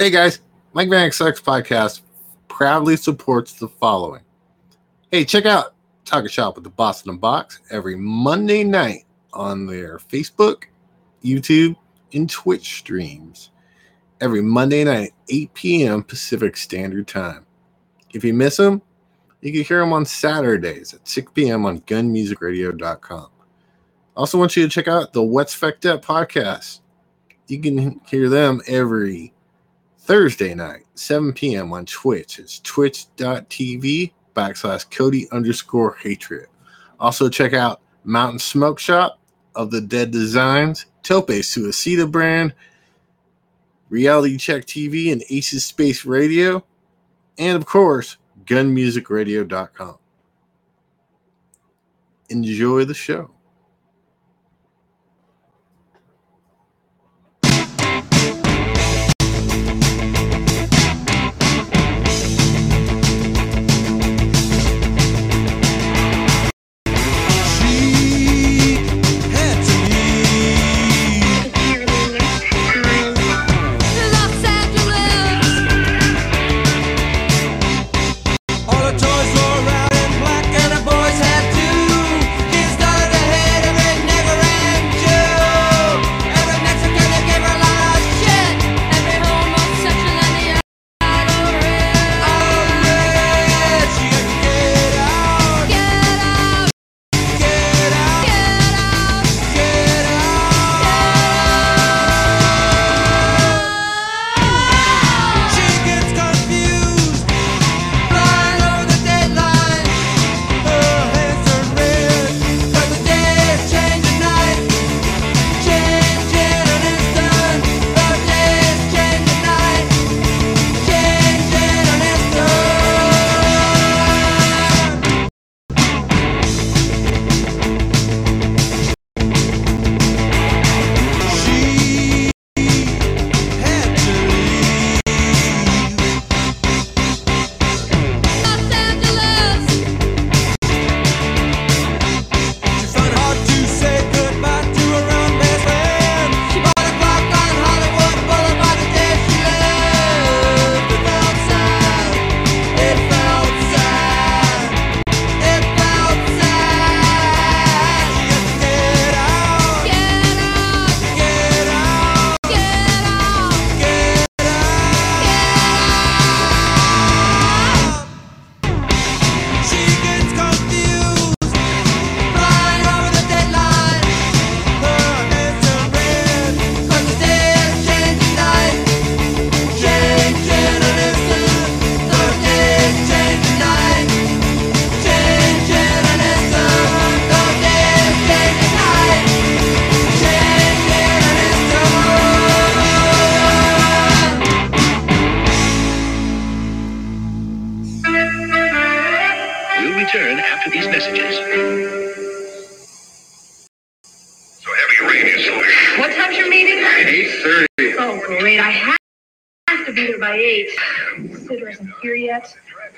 Hey guys, Mike Vanek Sucks podcast proudly supports the following. Hey, check out Talk Shop with the Boston Box every Monday night on their Facebook, YouTube, and Twitch streams. Every Monday night, 8 p.m. Pacific Standard Time. If you miss them, you can hear them on Saturdays at 6 p.m. on gunmusicradio.com. Also, want you to check out the What's Fecked Up podcast. You can hear them every Thursday night, 7 p.m. on Twitch. It's twitch.tv backslash Cody underscore hatred. Also, check out Mountain Smoke Shop of the Dead Designs, Tope Suicida brand, Reality Check TV, and Aces Space Radio, and of course, gunmusicradio.com. Enjoy the show.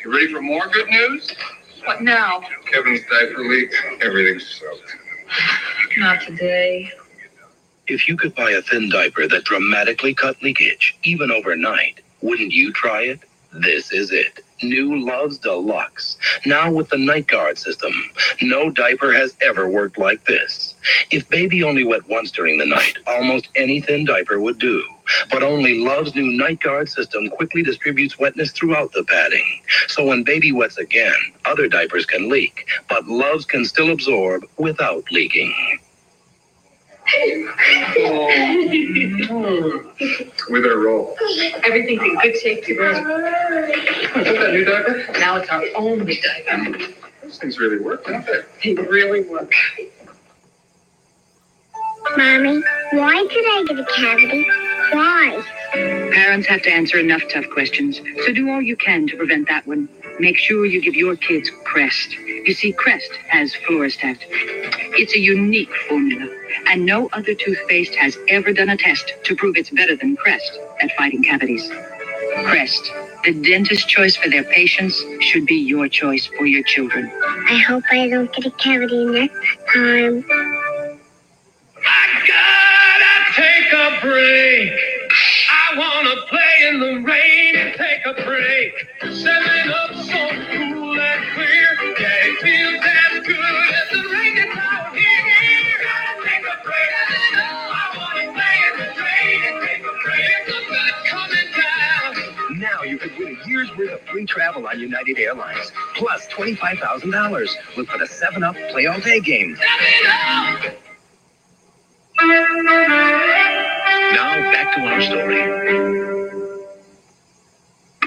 You ready for more good news? What now? Kevin's diaper leak. Everything's soaked. Not today. If you could buy a thin diaper that dramatically cut leakage, even overnight, wouldn't you try it? This is it. New Luvs Deluxe. Now with the night guard system. No diaper has ever worked like this. If baby only wet once during the night, almost any thin diaper would do. But only Luvs new night guard system quickly distributes wetness throughout the padding. So when baby wets again, other diapers can leak, but Luvs can still absorb without leaking. With a roll. Everything's in good shape to go. Is that that new diaper? Now it's our only diaper. Those things really work, don't they? They really work. Mommy, why did I get a cavity? Why? Parents have to answer enough tough questions, so do all you can to prevent that one. Make sure you give your kids Crest. You see, Crest has Fluoristat. It's a unique formula, and no other toothpaste has ever done a test to prove it's better than Crest at fighting cavities. Crest, the dentist's choice for their patients, should be your choice for your children. I hope I don't get a cavity next time. I gotta take a break. I wanna play in the rain and take a break. Seven up so cool and clear. Yeah, it feels as good as the rain that's out here. Gotta take a break. I wanna play in the rain and take a break. The sun's coming down. Now you could win a year's worth of free travel on United Airlines, plus $25,000 with the 7-Up Play All Day game. Now back to our story.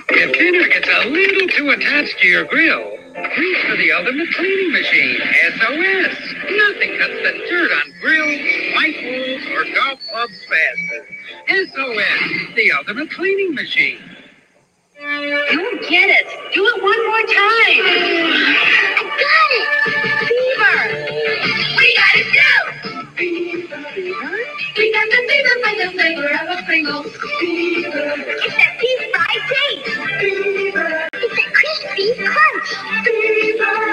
If dinner gets a little too attached to your grill, reach for the ultimate cleaning machine, SOS. Nothing cuts the dirt on grills, microwaves, or golf clubs faster. SOS, the ultimate cleaning machine. You get it. Do it one more time. I got it. Of a Pringles. Fever. It's that deep fried taste. It's that crispy crunch. Fever.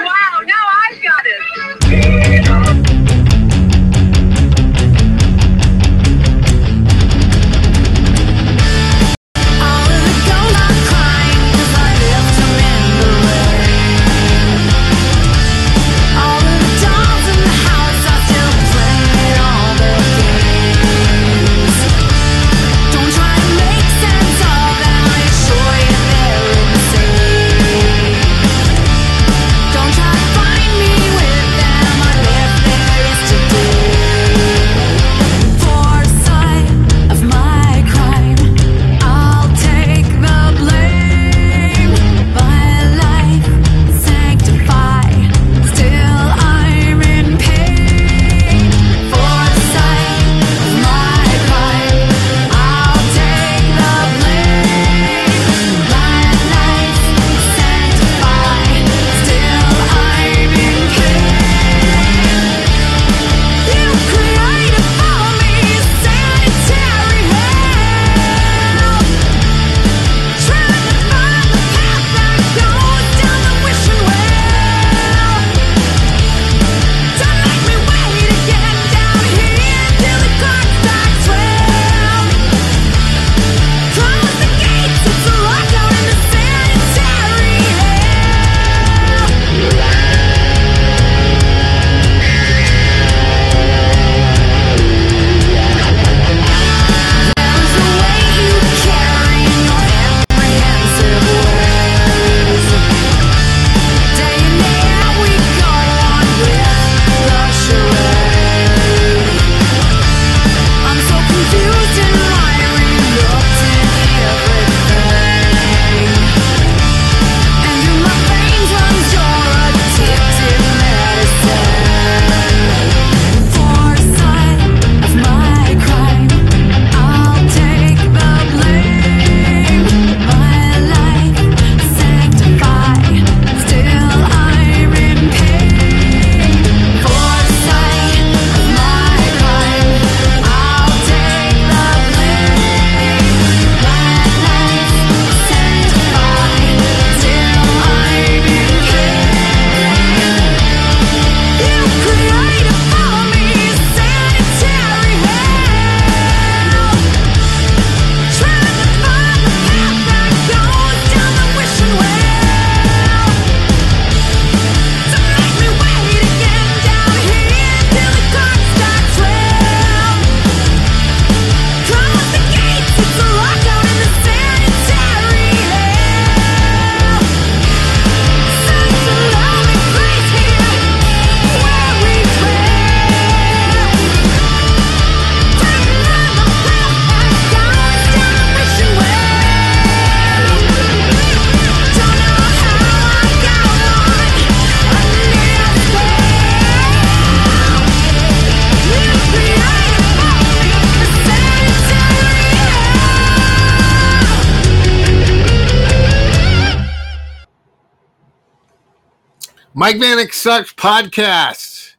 Mike Vanek Sucks podcast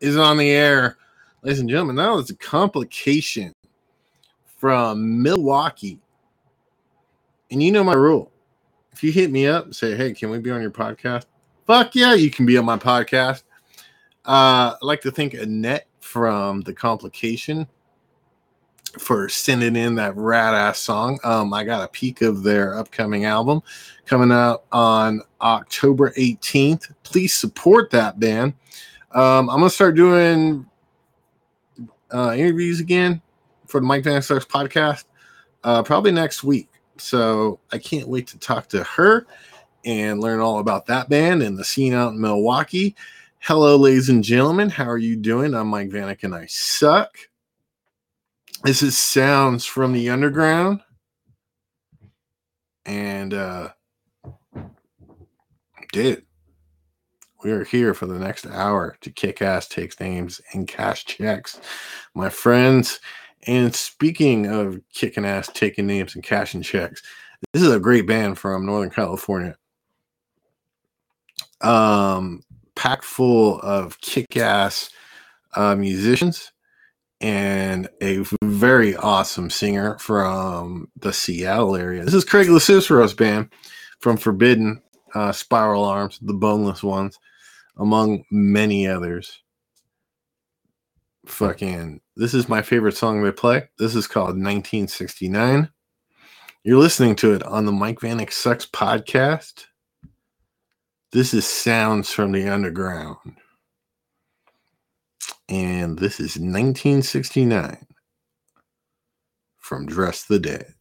is on the air. Ladies and gentlemen, that was a complication from Milwaukee. And you know my rule. If you hit me up and say, hey, can we be on your podcast? Fuck yeah, you can be on my podcast. Uh, I'd like to thank Annette from The Complication for sending in that rad ass song. Um, I got a peek of their upcoming album coming out on October 18th. Please support that band. Um, I'm gonna start doing uh, interviews again for the Mike Vanek Sucks podcast uh, probably next week. So I can't wait to talk to her and learn all about that band and the scene out in Milwaukee. Hello, ladies and gentlemen. How are you doing? I'm Mike Vanek and I suck. This is Sounds from the Underground. And uh dude, we are here for the next hour to kick ass, takes names, and cash checks. My friends, and speaking of kicking ass, taking names, and cashing checks, this is a great band from Northern California. Um, packed full of kick ass uh, musicians and a very awesome singer from the Seattle area. This is Craig Locicero's band from Forbidden, uh, Spiral Arms, the Boneless Ones, among many others. Fucking, this is my favorite song they play. This is called 1969. You're listening to it on the Mike Vanek Sucks podcast. This is Sounds from the Underground. And this is 1969 from Dress the Dead.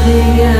nothing else.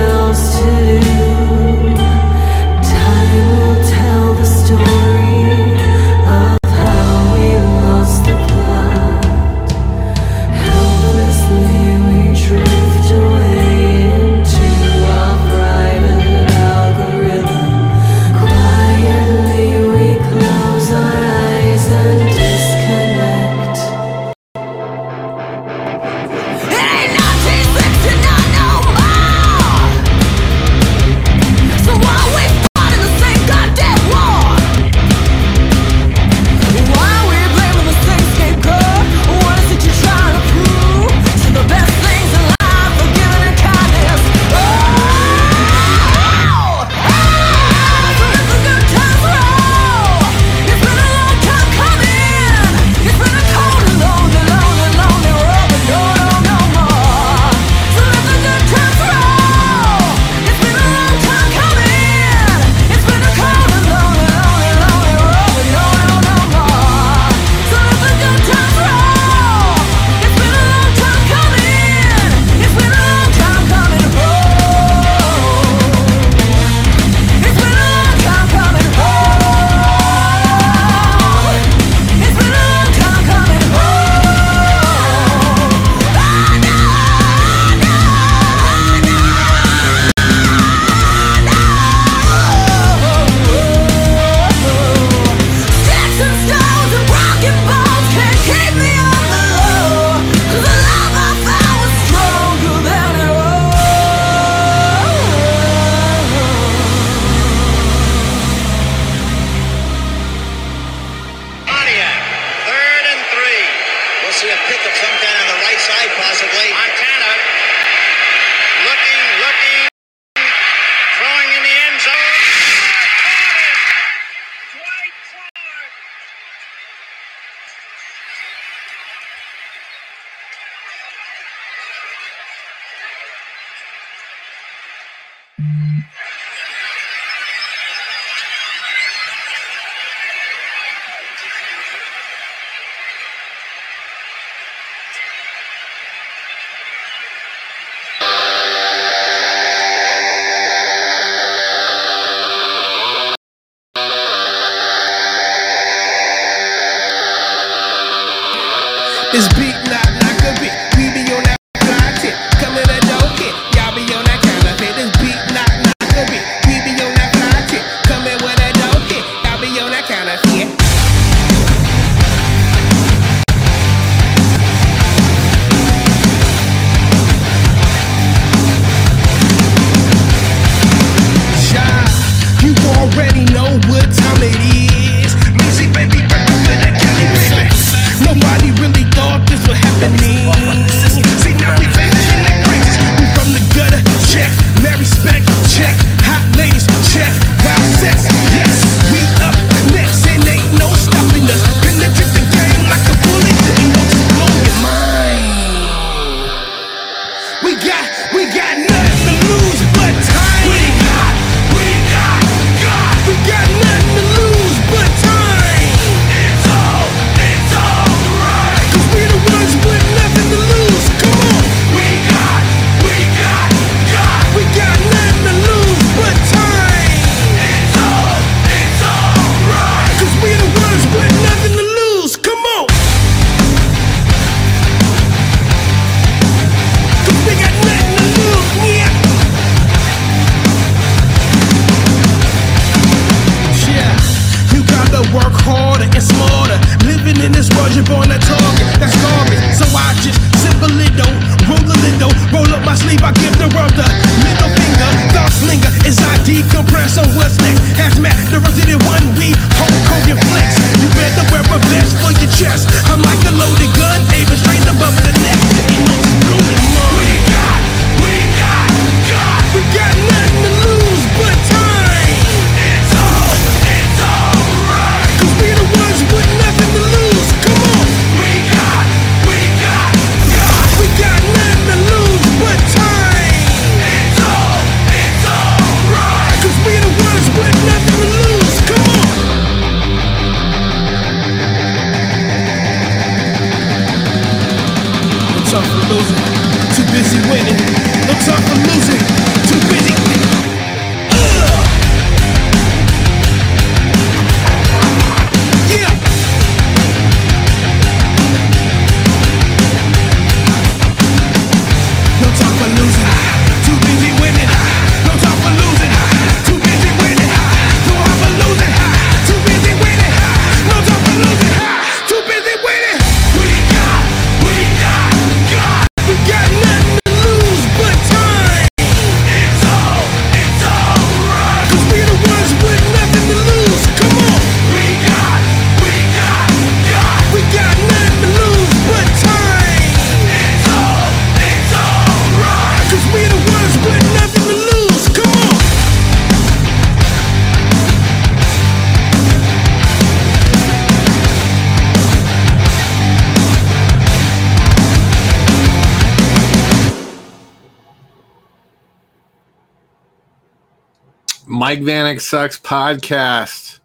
Mike Vanek Sucks podcast.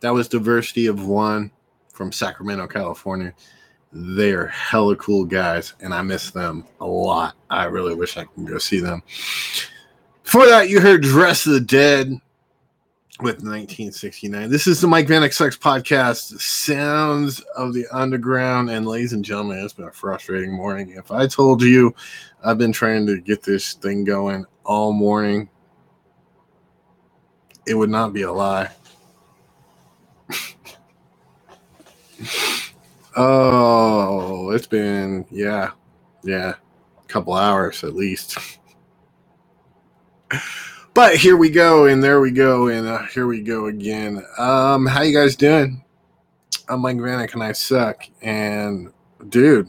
That was Diversity of One from Sacramento, California. They're hella cool guys, and I miss them a lot. I really wish I could go see them. Before that, you heard Dress of the Dead with 1969. This is the Mike Vanek Sucks podcast, Sounds of the Underground. And ladies and gentlemen, it's been a frustrating morning. If I told you I've been trying to get this thing going all morning, it would not be a lie. oh, it's been yeah, yeah, a couple hours at least. but here we go, and there we go, and uh, here we go again. Um, how you guys doing? I'm Mike Vanek, and I suck. And dude,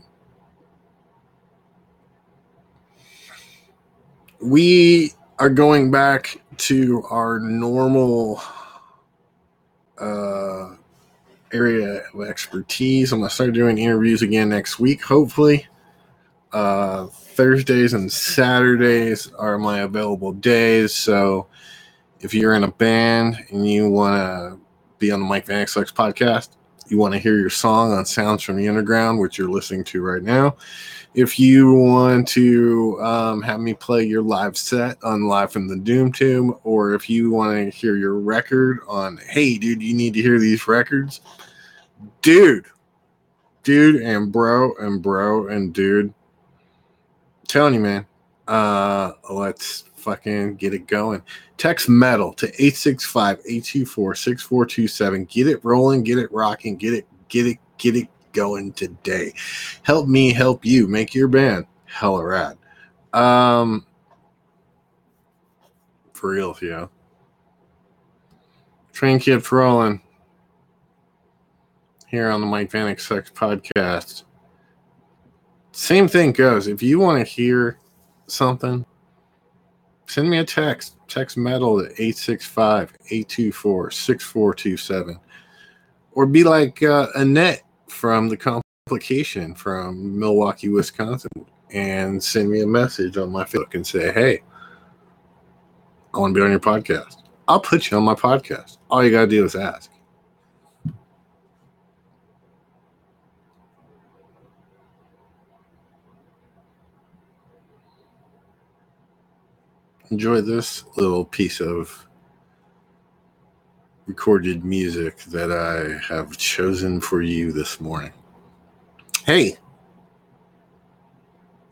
we are going back to our normal uh, area of expertise. I'm going to start doing interviews again next week, hopefully. Uh, Thursdays and Saturdays are my available days. So if you're in a band and you want to be on the Mike Van X podcast, you want to hear your song on Sounds from the Underground, which you're listening to right now, if you want to um, have me play your live set on Live from the Doom Tomb, or if you want to hear your record on, hey, dude, you need to hear these records, dude, dude, and bro, and bro, and dude, telling you, man, uh, let's fucking get it going. Text metal to 865 824 6427. Get it rolling, get it rocking, get it, get it, get it, going today. Help me help you make your band hella rad. Um for real, Theo. Train Kid for Rolling here on the Mike Vanek Sucks Podcast. Same thing goes. If you want to hear something, send me a text. Text metal at 865 824 6427. Or be like uh, Annette from The Complication from Milwaukee, Wisconsin, and send me a message on my Facebook and say, hey, I want to be on your podcast. I'll put you on my podcast. All you got to do is ask. Enjoy this little piece of recorded music that I have chosen for you this morning. Hey,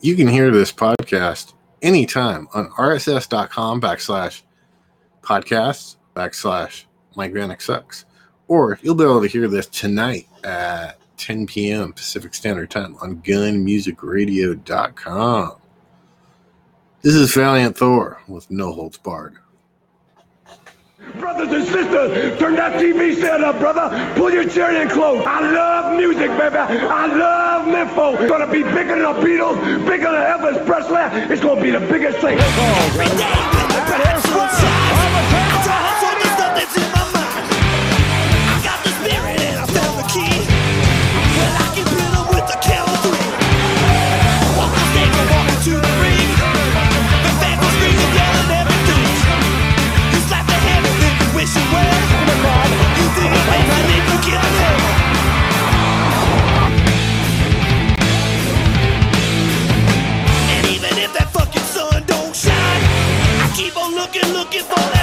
you can hear this podcast anytime on rss.com backslash podcasts backslash Mike Vanek sucks. Or you'll be able to hear this tonight at 10 p.m. Pacific Standard Time on gunmusicradio.com. This is Valiant Thor with No Holds Barred. Brothers and sisters, turn that TV set up, brother. Pull your chair in close. I love music, baby. I love Nympho. It's gonna be bigger than the Beatles, bigger than Elvis Presley. It's gonna be the biggest thing. Looking for that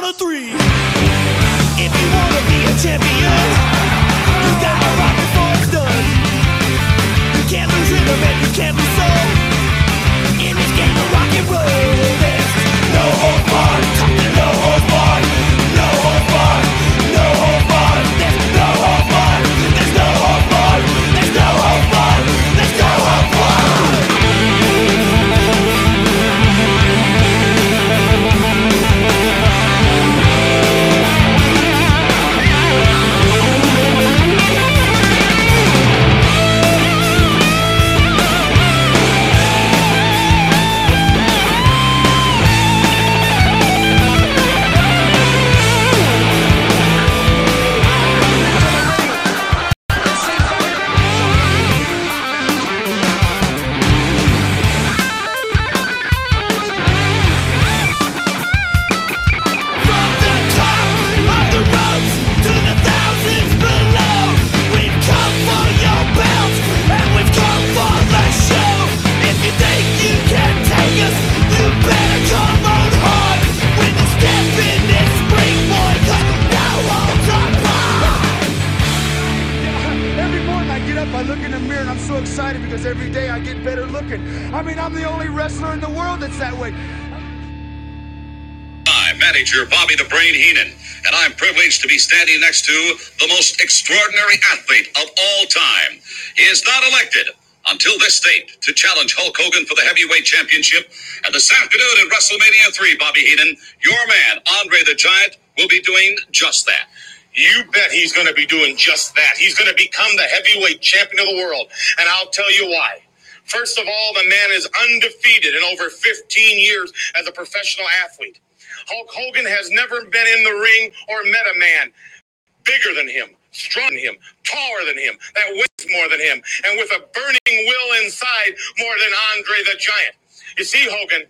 count of three. If you wanna be a champion, you gotta rock before it's done. You can't lose rhythm and you can't lose standing next to the most extraordinary athlete of all time. He is not elected until this date to challenge Hulk Hogan for the heavyweight championship. And this afternoon at WrestleMania 3, Bobby Heenan, your man, Andre the Giant, will be doing just that. You bet he's going to be doing just that. He's going to become the heavyweight champion of the world. And I'll tell you why. First of all, the man is undefeated in over 15 years as a professional athlete. Hulk Hogan has never been in the ring or met a man bigger than him, stronger than him, taller than him, that weighs more than him, and with a burning will inside more than Andre the Giant. You see, Hogan,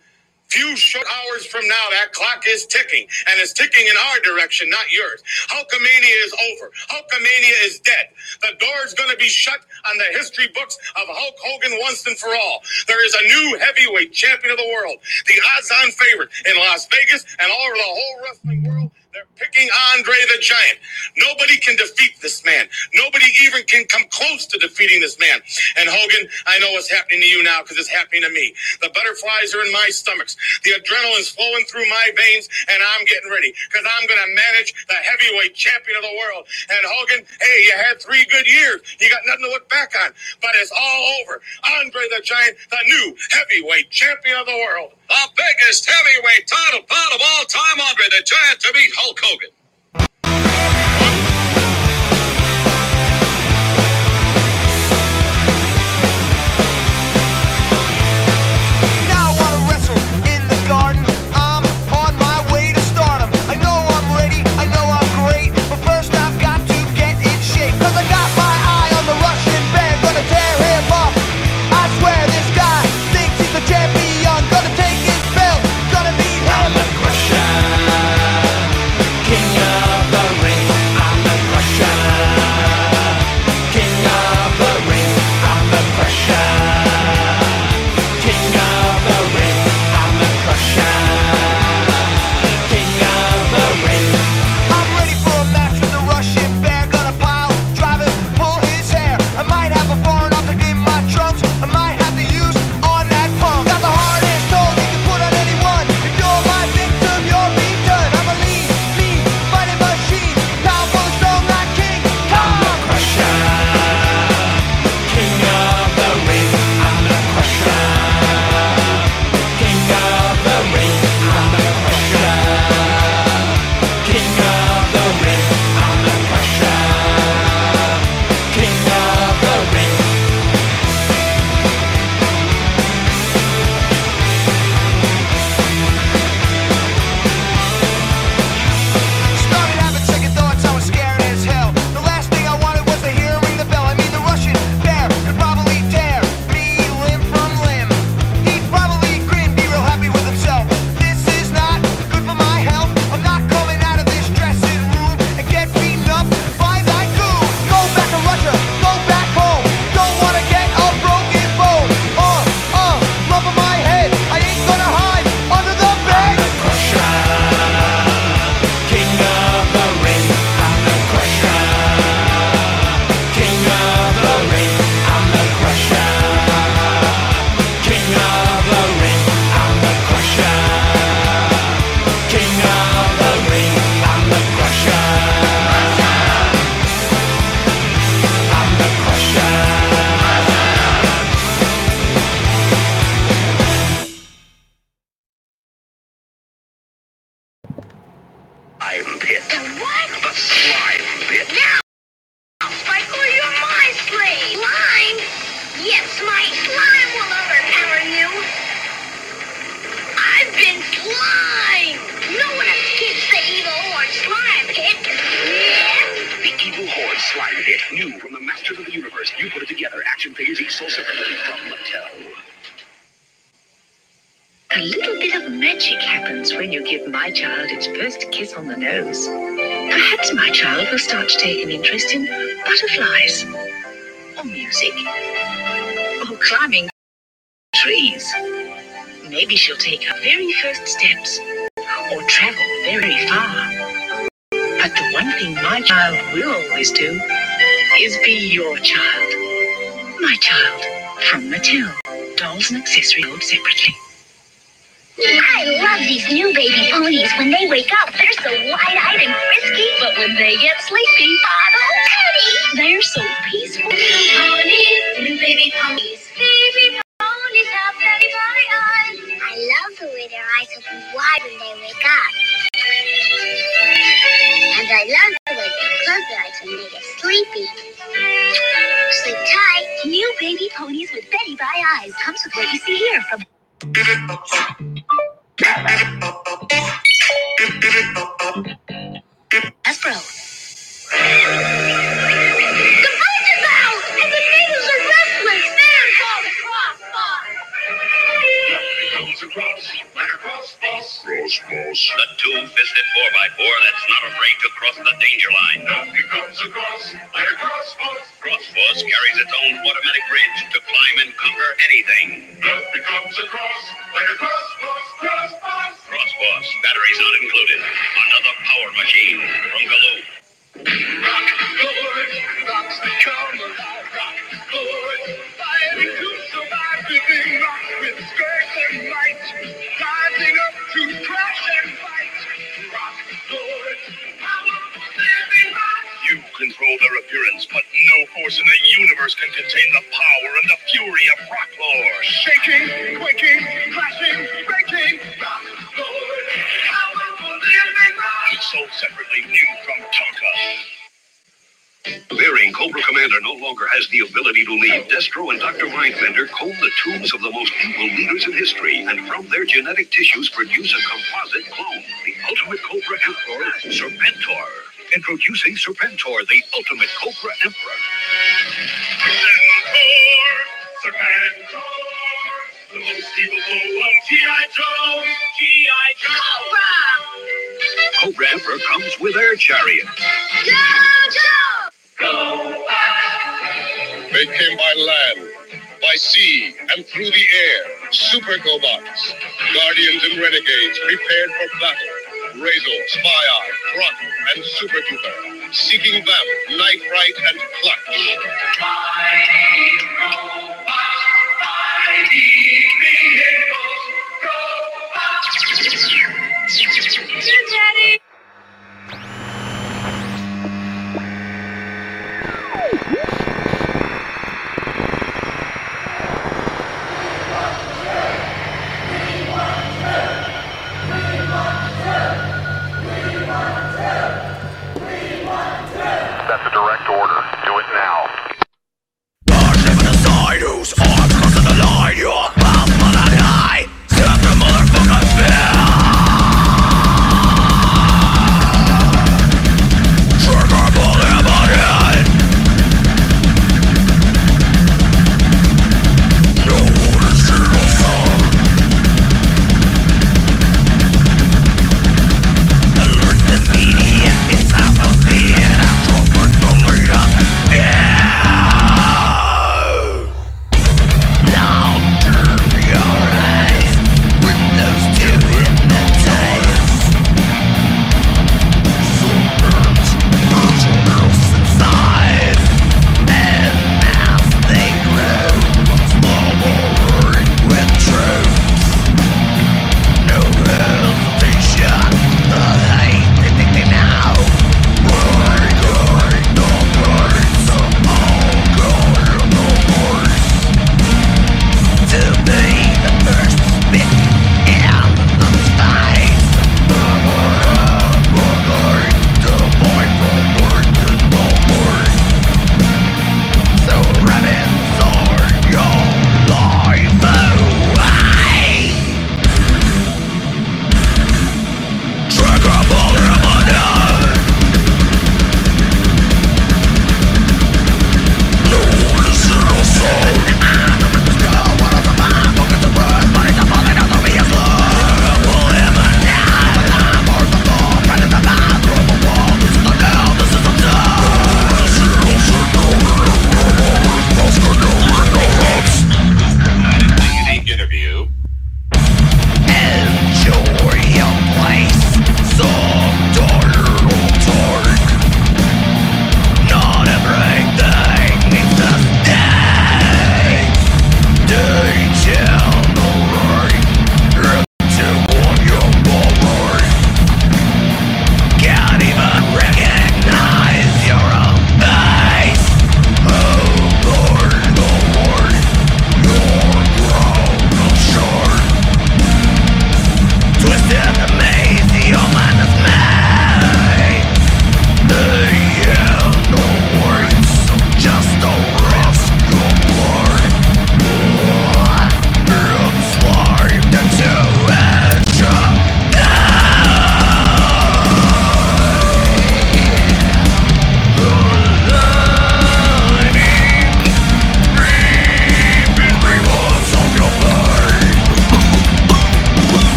few short hours from now, that clock is ticking, and it's ticking in our direction, not yours. Hulkamania is over. Hulkamania is dead. The door's going to be shut on the history books of Hulk Hogan once and for all. There is a new heavyweight champion of the world, the odds-on favorite in Las Vegas and all over the whole wrestling world. They're picking Andre the Giant. Nobody can defeat this man. Nobody even can come close to defeating this man. And Hogan, I know what's happening to you now because it's happening to me. The butterflies are in my stomachs. The adrenaline's flowing through my veins, and I'm getting ready because I'm going to manage the heavyweight champion of the world. And Hogan, hey, you had three good years. You got nothing to look back on, but it's all over. Andre the Giant, the new heavyweight champion of the world. The biggest heavyweight title bout of all time, Andre the Giant to beat Hulk Hogan. First kiss on the nose. Perhaps my child will start to take an interest in butterflies, or music, or climbing trees. Maybe she'll take her very first steps, or travel very far. But the one thing my child will always do is be your child. My child from Mattel. Dolls and accessories sold separately. I love these new baby ponies. When they wake up, they're so wide-eyed and frisky. But when they get sleepy, Otto, Teddy, they're so peaceful. New ponies, new baby ponies. Baby ponies have very bright eyes. I love the way their eyes open wide when they wake up. And I love the way they close their eyes when they get sleepy. Sleep tight. New baby ponies with Beddy Bye eyes comes with what you see here from Hasbro. Comes across, like a cross boss. Cross boss. The two-fisted four-by-four that's not afraid to cross the danger line. He comes across, like a cross boss. Cross boss carries its own automatic bridge to climb and conquer anything. He comes across, like a. Batteries not included. Another power machine from Galoob. Rock, Lord, rocks the. Rock, Lord, fighting to survive. Giving rock with strength and might. Rising up to crash and fight. Rock, Lord, powerful living rock. You control their appearance, but no force in the universe can contain the power and the fury of Rock Lord. Shaking, quaking, crashing, breaking. Rock Lord, powerful living rock. Each separately, new from Tonka. Varying Cobra Commander no longer has the ability to lead. Destro and Dr. Mindbender comb the tombs of the most evil leaders in history, and from their genetic tissues produce a composite clone, the ultimate Cobra Emperor, Serpentor. Introducing Serpentor, the ultimate Cobra Emperor. Serpentor! Serpentor! The most evil of G.I. Joe! G.I. Joe! Cobra Emperor comes with Air Chariot. They came by land, by sea, and through the air. Super Gobots, guardians and renegades prepared for battle. Raizor, Spy Eye, Truck, and Super Duper, seeking Vamp, Knife Right, and Clutch. Daddy.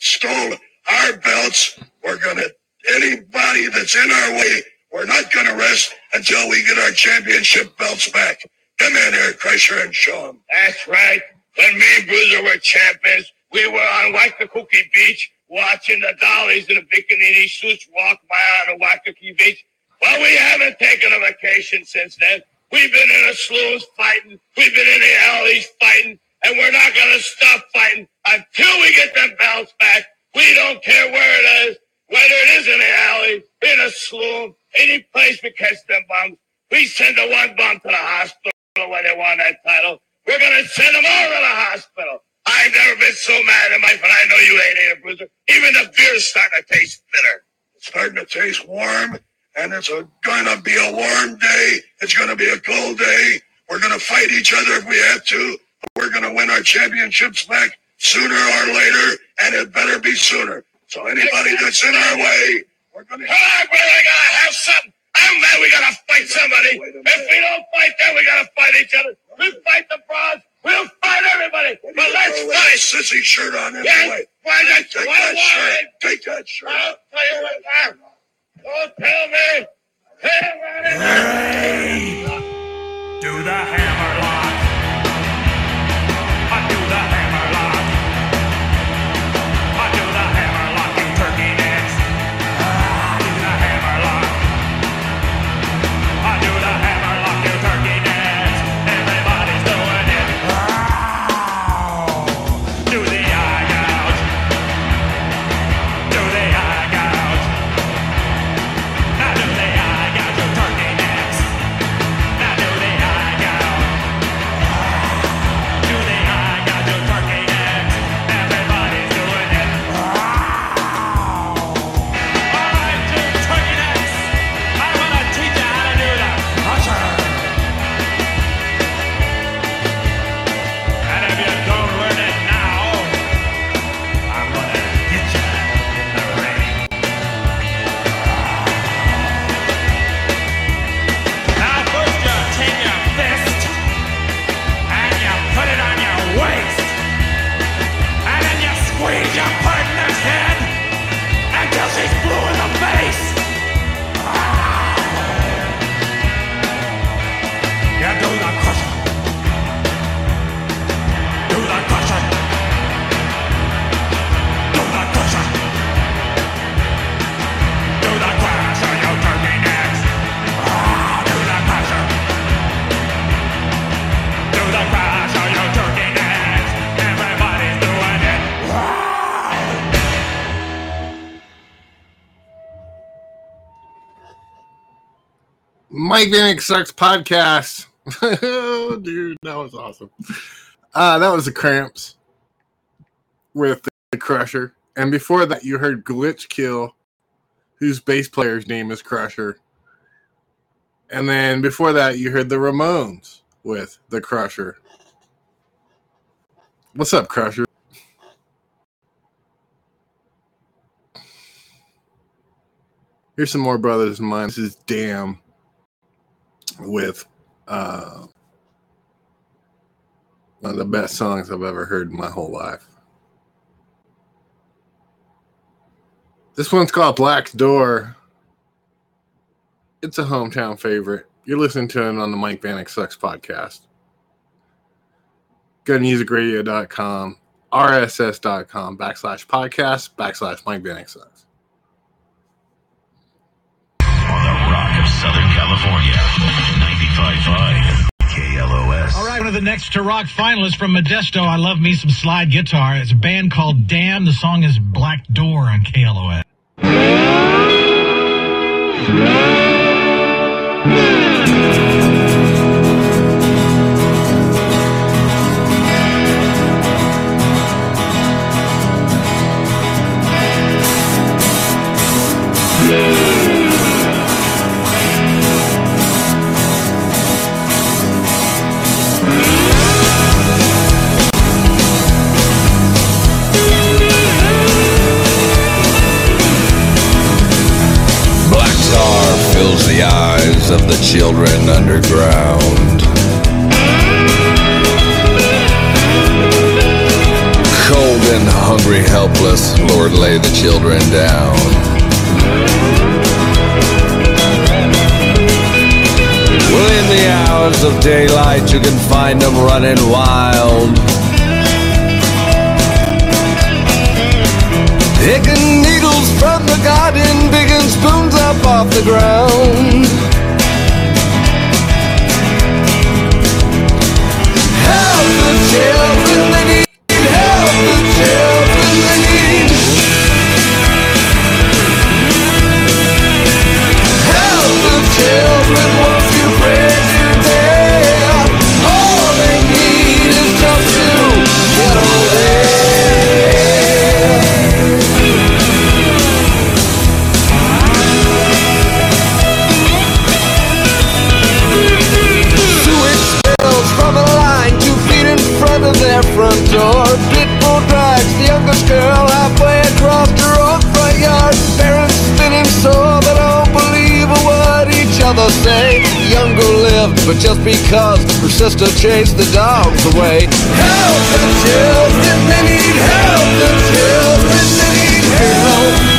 Stole our belts. We're going to, anybody that's in our way, we're not going to rest until we get our championship belts back. Come in here, Crusher, and show them. That's right. When me and Bruiser were champions, we were on Waikiki Beach watching the dollies in the bikini suits walk by on the Waikiki Beach. Well, we haven't taken a vacation since then. We've been in the saloons fighting. We've been in the alleys fighting. And we're not going to stop fighting until we get them belts back. We don't care where it is, whether it is in the alley, in a saloon, any place we catch them bums. We send the one bum to the hospital when they won that title. We're going to send them all to the hospital. I've never been so mad in my life, and I know you ain't, a bruiser. Even the beer's starting to taste bitter. It's starting to taste warm, and it's a, gonna be a warm day. It's gonna be a cold day. We're gonna fight each other if we have to. We're gonna win our championships back sooner or later, and it better be sooner. So anybody that's in our way, we're gonna. Come on, brother, I gotta have something. I'm mad we gotta fight somebody. If we don't fight them, we gotta fight each other. We'll fight the bronze. We'll fight everybody. But let's Throw that fight. sissy shirt on Yes, anyway. why not? Take Why that shirt. Take that shirt. I'll tell you what now. Don't tell me. Hey, Do the hammer Mike Vanek Sucks podcast. dude, that was awesome. Uh, that was the Cramps with the Crusher. And before that, you heard Glitch Kill, whose bass player's name is Crusher. And then before that, you heard the Ramones with the Crusher. What's up, Crusher? Here's some more brothers of mine. This is Damn with uh, one of the best songs I've ever heard in my whole life. This one's called Black's Door. It's a hometown favorite. You're listening to it on the Mike Vanek Sucks podcast. GoToMusicRadio.com, RSS.com, backslash podcast, backslash Mike Vanek Sucks. On the Rock of Southern California. 95.5 KLOS. All right, one of the next to rock finalists from Modesto. I love me some slide guitar. It's a band called Damn. The song is Black Door on KLOS. Fills the eyes of the children underground. Cold and hungry, helpless, Lord, lay the children down. Well, in the hours of daylight, you can find them running wild. Picking needles from the garden, picking spoons up off the ground. Help the children, but just because her sister chased the dogs away. Help the children, they need help. The children, they need help.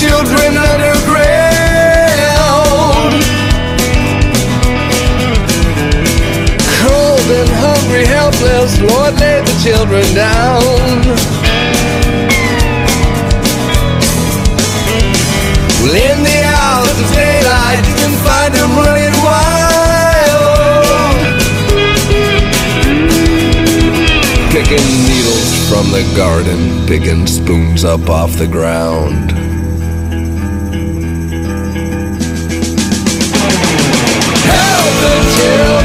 Children underground. Cold and hungry, helpless, Lord, lay the children down. Well, in the hours of daylight, you can find them running wild. Picking needles from the garden, picking spoons up off the ground. Help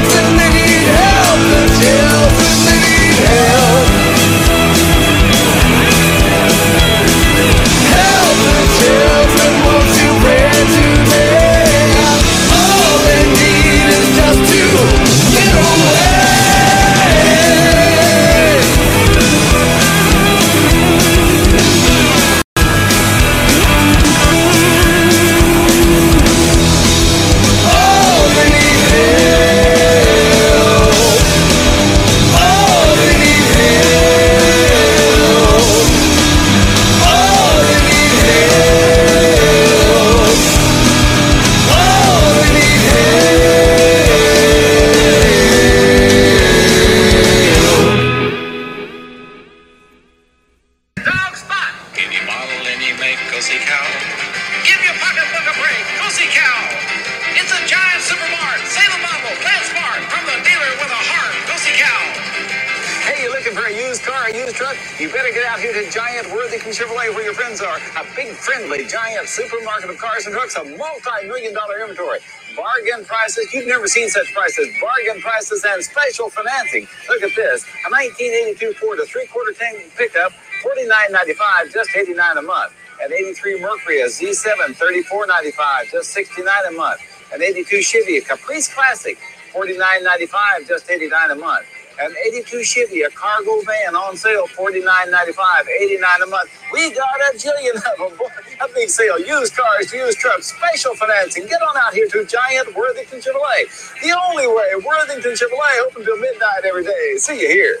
never seen such prices. Bargain prices and special financing. Look at this. A 1982 Ford, a three-quarter tank pickup, $49.95, just 89 a month. An 83 Mercury, a Z7, $34.95, just 69 a month. An 82 Chevy, a Caprice Classic, $49.95, just 89 a month. An 82 Chevy, a cargo van on sale, $49.95, 89 a month. We got a jillion of them. Boy, a big sale. Used cars, used trucks, special financing. Get on out here to Giant Worthington Chevrolet. The only way, Worthington Chevrolet, open till midnight every day. See you here.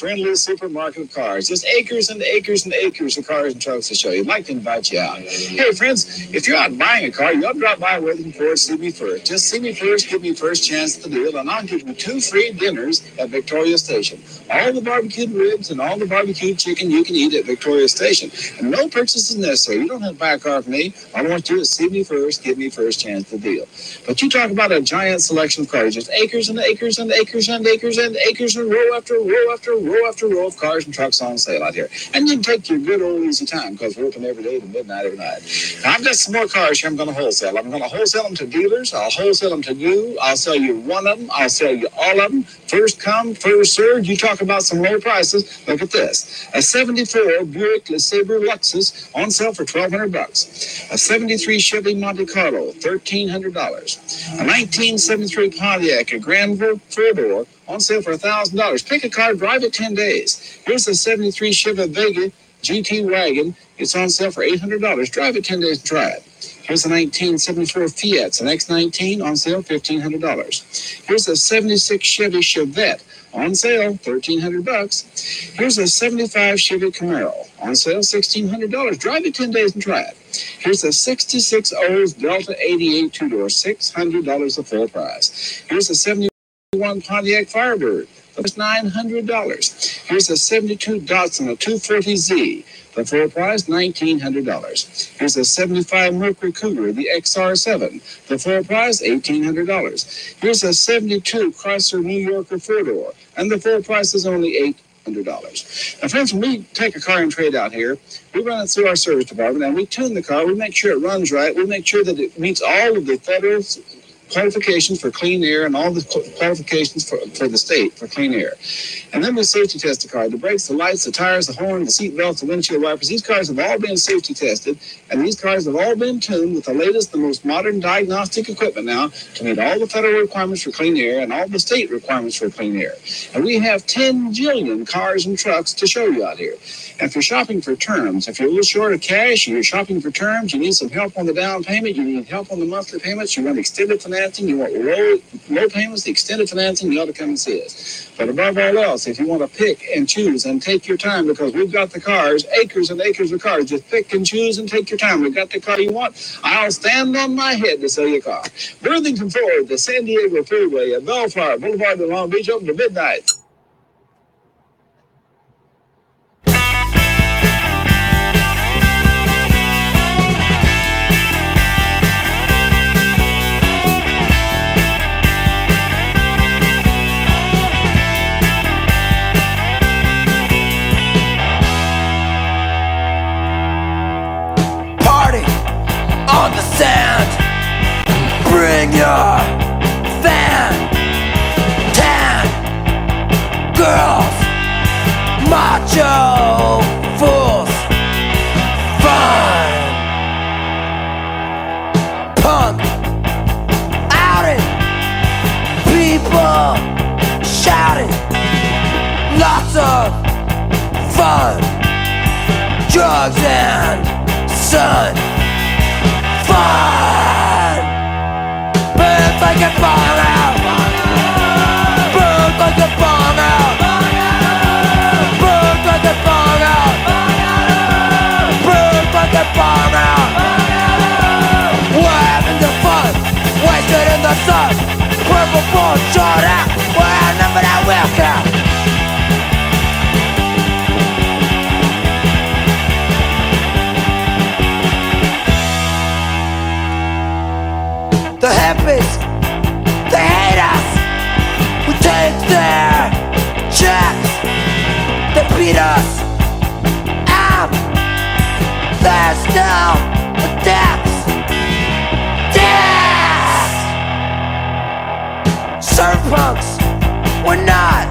Friendly supermarket of cars. Just acres and acres and acres of cars and trucks to show you. I'd like to invite you out. Hey, friends, if you're out buying a car, you ought to drop by Worthington Ford, see me first. Just see me first, give me first chance the deal, and I'll give you two free dinners at Victoria Station. All the barbecued ribs and all the barbecued chicken you can eat at Victoria Station. And no purchase is necessary. You don't have to buy a car from me. I want you to see me first, give me first chance the deal. But you talk about a giant selection of cars, just acres and acres and acres and acres and acres and row after row after row after row of cars and trucks on sale out here. And you can take your good old easy time because we're open every day to midnight every night. Now, I've got some more cars here I'm going to wholesale. I'm going to wholesale them to dealers. I'll wholesale them to you. I'll sell you one of them. I'll sell you all of them. First come, first served. You talk about some low prices. Look at this. A 74 Buick LeSabre Luxus on sale for 1200 bucks. A 73 Chevy Monte Carlo, $1,300. A 1973 Pontiac, a Grandville four-door, on sale for $1,000. Pick a car, drive it 10 days. Here's a 73 Chevy Vega GT wagon. It's on sale for $800. Drive it 10 days and try it. Here's a 1974 Fiat, it's an X19 on sale, $1,500. Here's a 76 Chevy Chevette on sale, 1,300 bucks. Here's a 75 Chevy Camaro on sale, $1,600. Drive it 10 days and try it. Here's a 66 O's Delta 88 two-door, $600 the full price. Here's a 71 Pontiac Firebird. That's $900. Here's a 72 Datsun, a 240Z. The full price, $1,900. Here's a 75 Mercury Cougar, the XR7. The full price, $1,800. Here's a 72 Chrysler New Yorker four-door, and the full price is only eight hundred dollars. Now, friends, when we take a car and trade out here, we run it through our service department and we tune the car. We make sure it runs right. We make sure that it meets all of the federal qualifications for clean air and all the qualifications for, for the state for clean air. And then we safety test the car. The brakes, the lights, the tires, the horn, the seat belts, the windshield wipers. These cars have all been safety tested, and these cars have all been tuned with the latest, the most modern diagnostic equipment now to meet all the federal requirements for clean air and all the state requirements for clean air. And we have 10 jillion cars and trucks to show you out here. If you're shopping for terms, if you're a little short of cash, you're shopping for terms, you need some help on the down payment, you need help on the monthly payments, you want extended financing, you want low, low payments, the extended financing, you ought to come and see us. But above all else, if you want to pick and choose and take your time, because we've got the cars, acres and acres of cars, just pick and choose and take your time. We've got the car you want. I'll stand on my head to sell you a car. Worthington Ford, the San Diego Freeway, at Bellflower Boulevard in Long Beach, open to midnight. sand. Bring your fan, tan, girls, macho fools, fine, punk, outing, people shouting, lots of fun, drugs and sun. Fun! Burn like a out! Burn like a out! Burn like a out! Burn like a out! We're having the fun, wasted in the sun. Purple ball beat us out. They're still the depths. Death! Surf punks, we're not.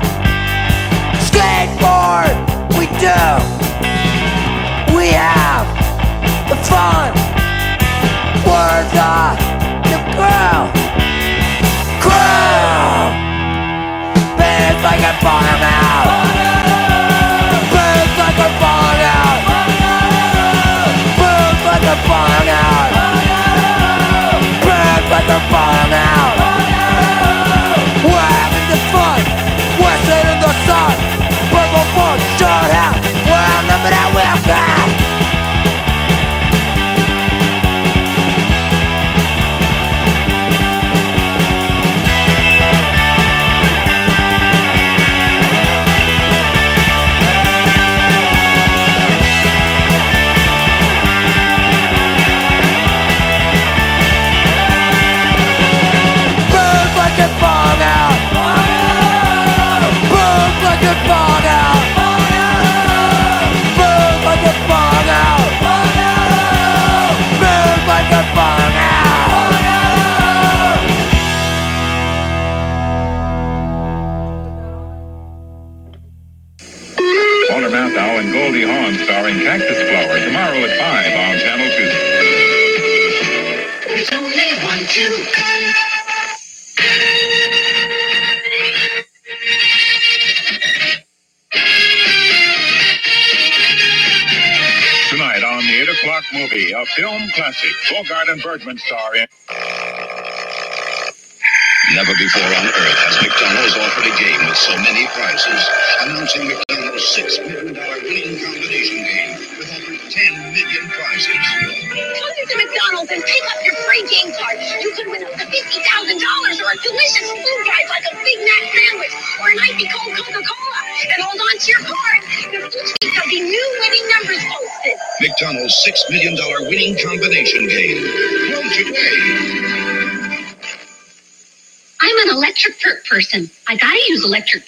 Skateboard, we do. We have the fun. We're the new crew. Crew! Big like a bomb We're outnumbered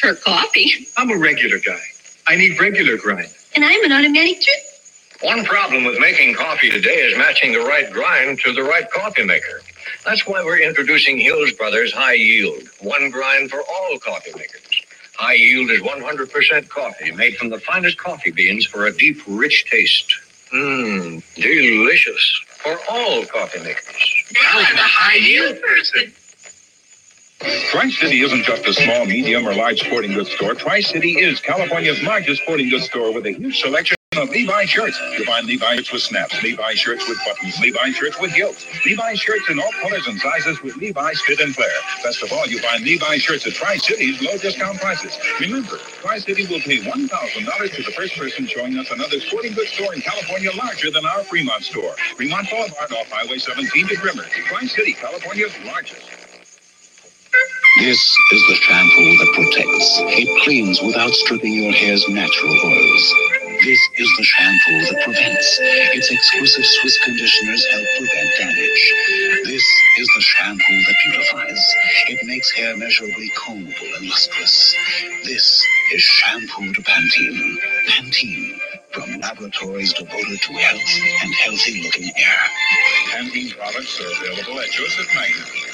electric coffee. I'm a regular guy. I need regular grind. And I'm an automatic drip. One problem with making coffee today is matching the right grind to the right coffee maker. That's why we're introducing Hills Brothers High Yield, one grind for all coffee makers. High Yield is 100% coffee made from the finest coffee beans for a deep, rich taste. Mmm, delicious for all coffee makers. Now I'm a high yield person. Tri City isn't just a small, medium, or large sporting goods store. Tri City is California's largest sporting goods store with a huge selection of Levi shirts. You'll find Levi shirts with snaps, Levi shirts with buttons, Levi shirts with gilts, Levi shirts in all colors and sizes with Levi's fit and flare. Best of all, you find Levi shirts at Tri City's low discount prices. Remember, Tri City will pay $1,000 to the first person showing us another sporting goods store in California larger than our Fremont store. Fremont Boulevard off Highway 17 to Grimmer. Tri City, California's largest. This is the shampoo that protects. It cleans without stripping your hair's natural oils. This is the shampoo that prevents. Its exclusive Swiss conditioners help prevent damage. This is the shampoo that beautifies. It makes hair measurably combable and lustrous. This is shampoo to Pantene. Pantene, from laboratories devoted to health and healthy looking hair. Pantene products are available at Joseph Magnin.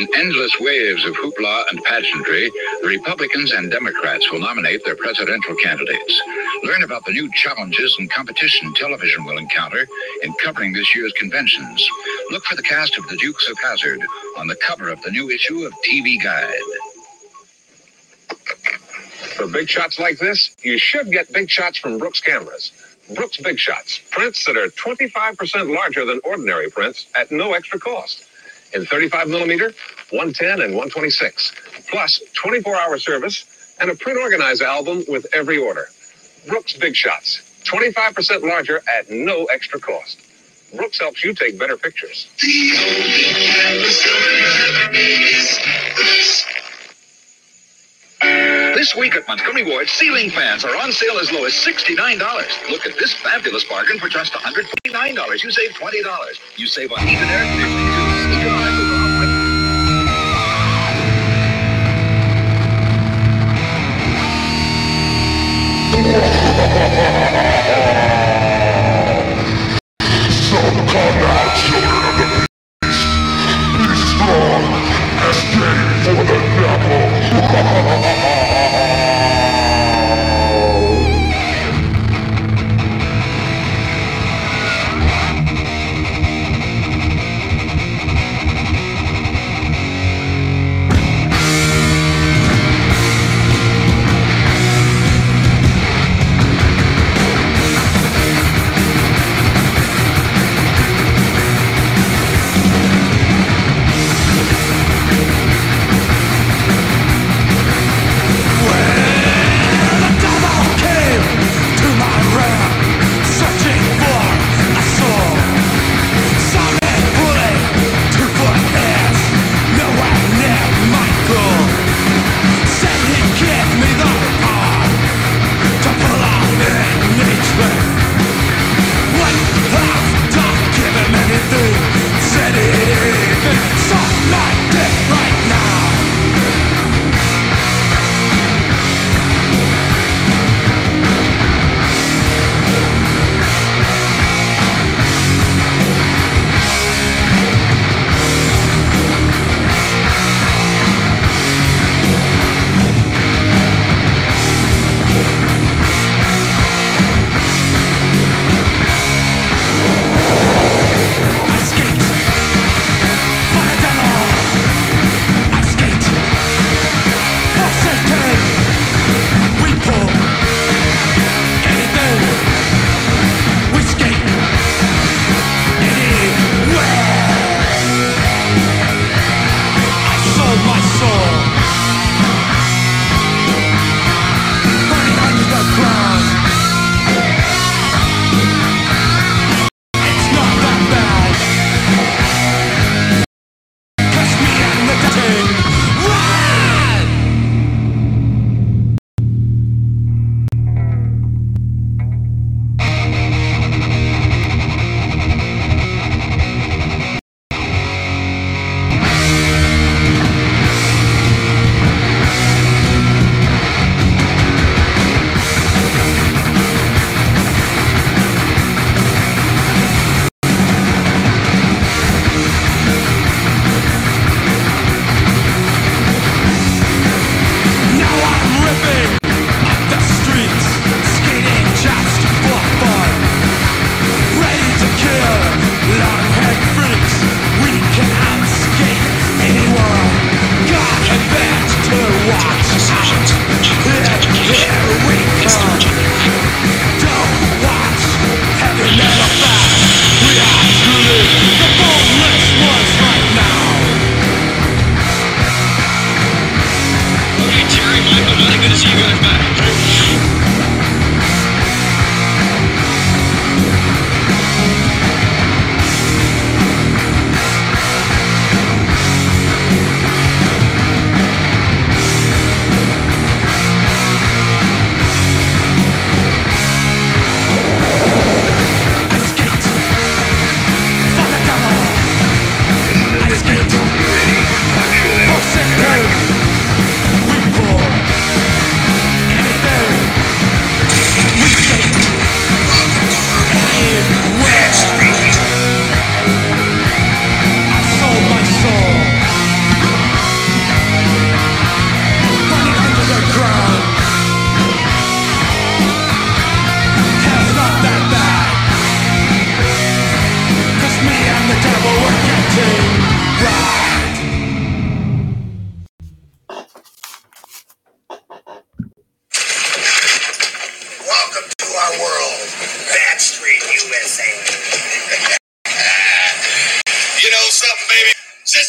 In endless waves of hoopla and pageantry, the Republicans and Democrats will nominate their presidential candidates. Learn about the new challenges and competition television will encounter in covering this year's conventions. Look for the cast of The Dukes of Hazzard on the cover of the new issue of TV Guide. For big shots like this, you should get big shots from Brooks cameras. Brooks Big Shots, prints that are 25% larger than ordinary prints at no extra cost. In 35 millimeter, 110, and 126. Plus 24 hour service and a print organizer album with every order. Brooks Big Shots, 25% larger at no extra cost. Brooks helps you take better pictures. This week at Montgomery Ward, ceiling fans are on sale as low as $69. Look at this fabulous bargain for just $129. You save $20. You save on even air conditioning too.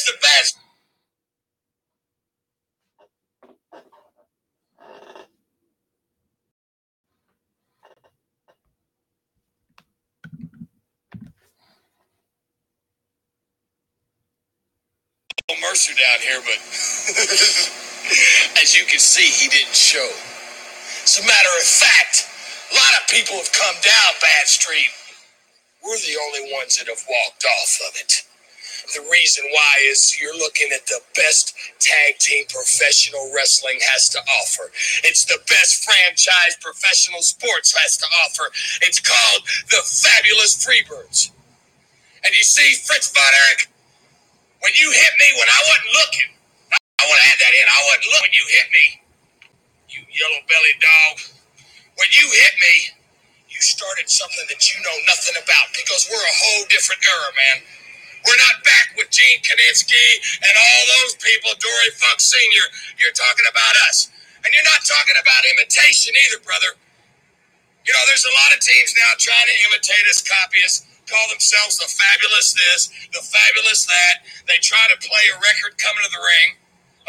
Since the best. Mercer down here, but as you can see, he didn't show. As a matter of fact, a lot of people have come down Bad Street. We're the only ones that have walked off of it. The reason why is you're looking at the best tag team professional wrestling has to offer. It's the best franchise professional sports has to offer. It's called the Fabulous Freebirds. And you see, Fritz Von Erich, when you hit me when I wasn't looking, I, want to add that in. I wasn't looking when you hit me, you yellow bellied dog. When you hit me, you started something that you know nothing about because we're a whole different era, man. We're not back with Gene Kiniski and all those people, Dory Funk Sr. You're talking about us. And you're not talking about imitation either, brother. You know, there's a lot of teams now trying to imitate us, copy us, call themselves the fabulous this, the fabulous that. They try to play a record coming to the ring.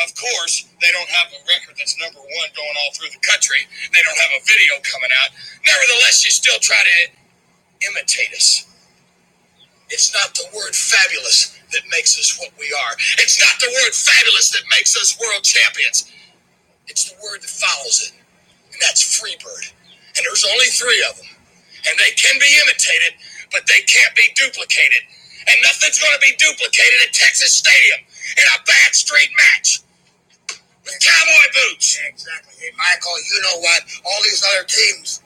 Of course, they don't have a record that's number one going all through the country. They don't have a video coming out. Nevertheless, you still try to imitate us. It's not the word fabulous that makes us what we are. It's not the word fabulous that makes us world champions. It's the word that follows it, and that's Freebird. And there's only three of them. And they can be imitated, but they can't be duplicated. And nothing's going to be duplicated at Texas Stadium in a bad street match with cowboy boots. Exactly. Hey, Michael, you know what? All these other teams,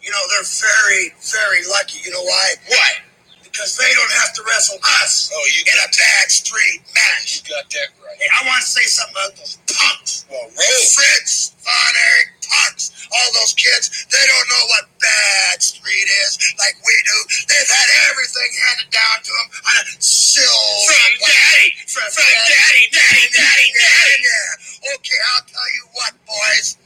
you know, they're very, very lucky. You know why? Why? Because they don't have to wrestle us Oh, you in a bad street match. You got that right. Hey, I want to say something about those punks. Well, Fritz, Von Erich, punks. All those kids, they don't know what bad street is like we do. They've had everything handed down to them on a silver From daddy. From, From daddy, daddy, daddy, daddy. Yeah. Okay, I'll tell you what, boys.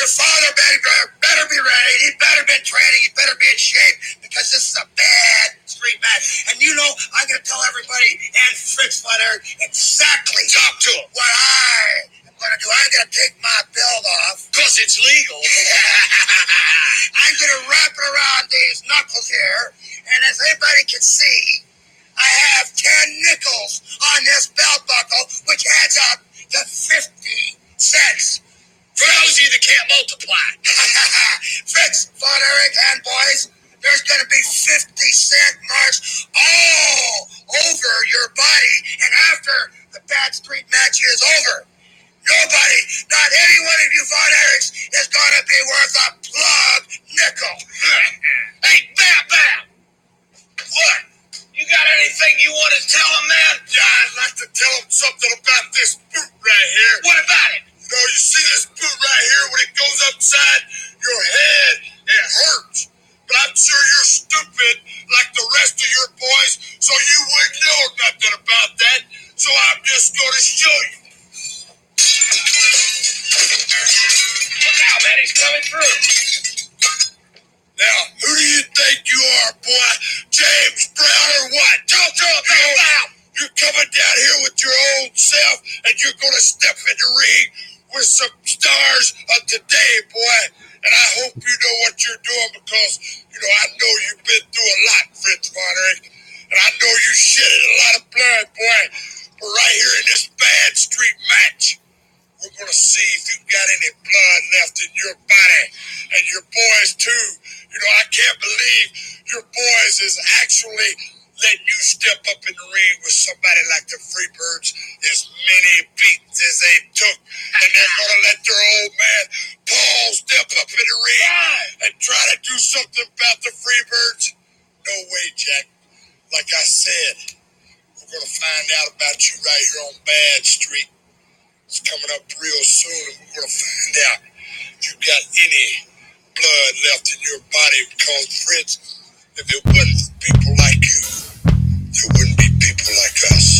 Your father better, better be ready. He better be training. He better be in shape because this is a bad street match. And you know, I'm going to tell everybody and Fritz Butter exactly Talk to him. what I am going to do. I'm going to take my belt off. Because it's legal. I'm going to wrap it around these knuckles here. And as everybody can see, I have 10 nickels on this belt buckle, which adds up to 50 cents. Those of you that can't multiply. Fritz, Von Erich, and boys, there's going to be 50 cent marks all over your body. And after the bad street match is over, nobody, not any one of you Von Erichs, is going to be worth a plug nickel. hey, Bam Bam. What? You got anything you want to tell him, man? Yeah, I'd like to tell him something about this boot right here. What about it? You you see this boot right here when it goes upside your head, it hurts. But I'm sure you're stupid like the rest of your boys, so you wouldn't know nothing about that. So I'm just going to show you. Look out, man. He's coming through. Now, who do you think you are, boy? James Brown or what? Talk to him, you're, you're coming down here with your old self, and you're going to step in the ring with some stars of today, boy. And I hope you know what you're doing because, you know, I know you've been through a lot, Fritz Von. And I know you shedded a lot of blood, boy. But right here in this bad street match, we're going to see if you've got any blood left in your body. And your boys, too. You know, I can't believe your boys is actually letting you step up in the ring with somebody like the Freebirds. As many beatings as they took. And they're going to let their old man, Paul, step up in the ring and try to do something about the Freebirds. No way, Jack. Like I said, we're going to find out about you right here on Bad Street. It's coming up real soon, and we're going to find out if you've got any blood left in your body. Because, Fritz, if it wasn't for people like you, there wouldn't be people like us.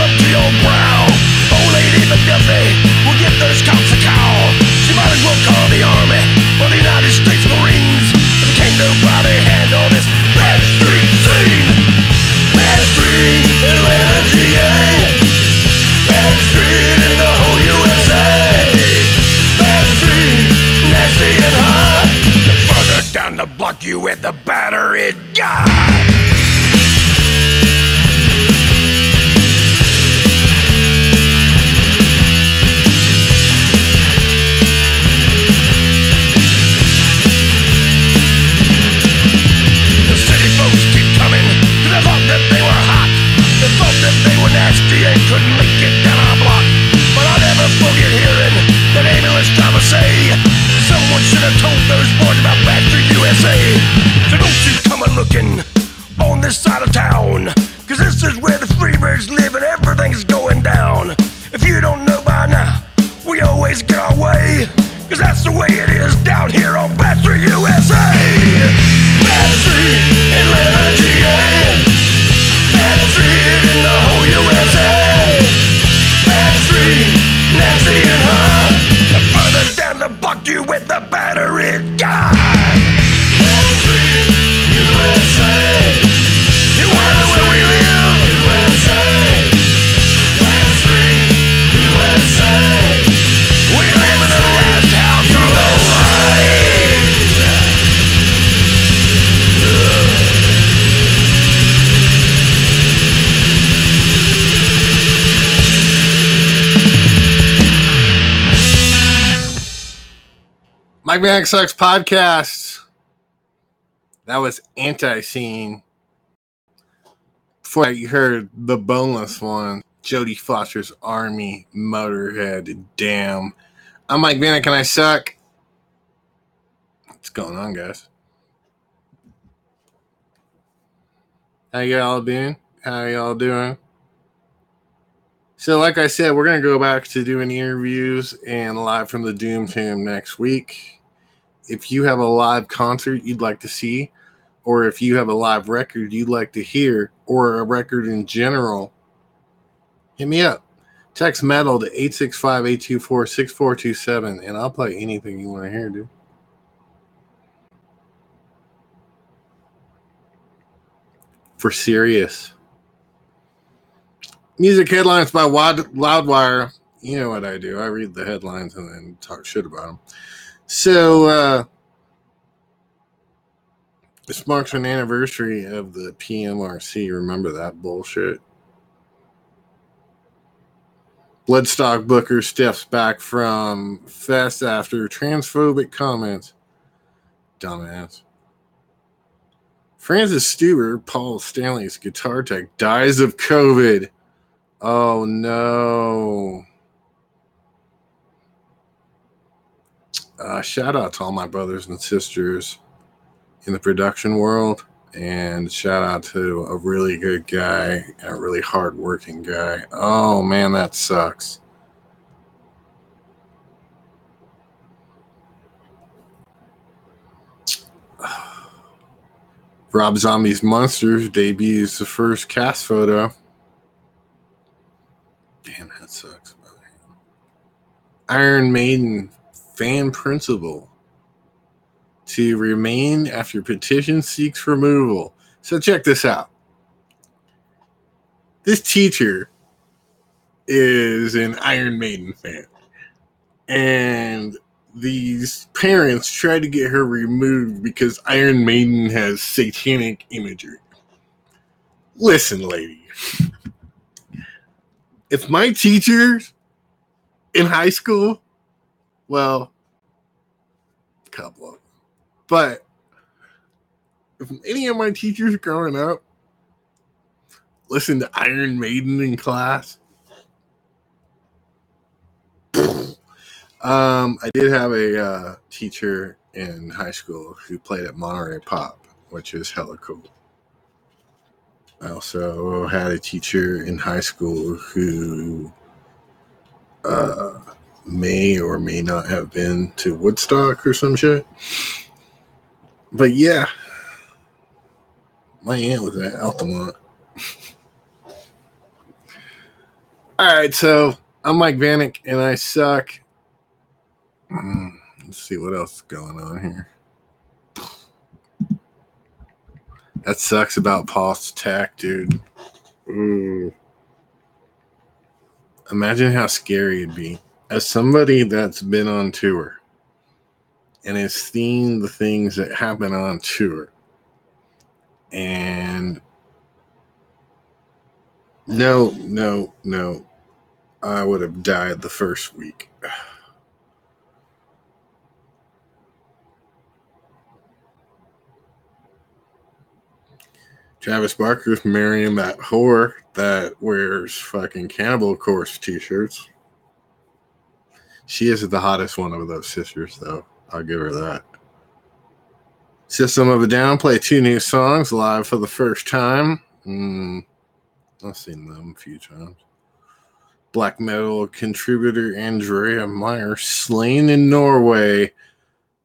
up to your brow. Old lady will those cops a call. She might as well call the army or the United States Marines. But can't nobody handle this bad street scene. Bad street. Bad street in the whole USA. Bad street, nasty and hot. Down the block, you the Vanek Sucks podcast. That was anti scene. Before you heard the boneless one, Jodie Foster's Army Motorhead. Damn. I'm Mike Vanek, Can I suck? What's going on, guys? How y'all doing? How y'all doing? So, like I said, we're gonna go back to doing interviews and live from the Doom Tomb next week. If you have a live concert you'd like to see, or if you have a live record you'd like to hear, or a record in general, hit me up. Text metal to 865 824 6427, and I'll play anything you want to hear, dude. For serious. Music headlines by Loudwire. You know what I do. I read the headlines and then talk shit about them. So, uh, this marks an anniversary of the PMRC. Remember that bullshit? Bloodstock Booker steps back from Fest after transphobic comments. Dumbass. Francis Stueber, Paul Stanley's guitar tech, dies of COVID. Oh no. Uh, shout out to all my brothers and sisters in the production world. And shout out to a really good guy, a really hardworking guy. Oh man, that sucks. Rob Zombie's Munsters debuts the first cast photo. Damn, that sucks. Iron Maiden fan principal to remain after petition seeks removal. So check this out. This teacher is an Iron Maiden fan. And these parents try to get her removed because Iron Maiden has satanic imagery. Listen, lady. if my teachers in high school, well, a couple of them, but if any of my teachers growing up listened to Iron Maiden in class, um, I did have a uh, teacher in high school who played at Monterey Pop, which is hella cool. I also had a teacher in high school who uh, may or may not have been to Woodstock or some shit. But yeah, my aunt was at Altamont. All right, so I'm Mike Vanek and I suck. Hmm, Let's see what else is going on here. That sucks about Paul's attack, dude. Ooh. Imagine how scary it'd be. As somebody that's been on tour and has seen the things that happen on tour, and no, no, no, I would have died the first week. Travis Barker's marrying that whore that wears fucking Cannibal Corpse t-shirts. She is the hottest one of those sisters, though. I'll give her that. System of a Down play two new songs live for the first time. Mm, I've seen them a few times. Black metal contributor Andrea Meyer slain in Norway.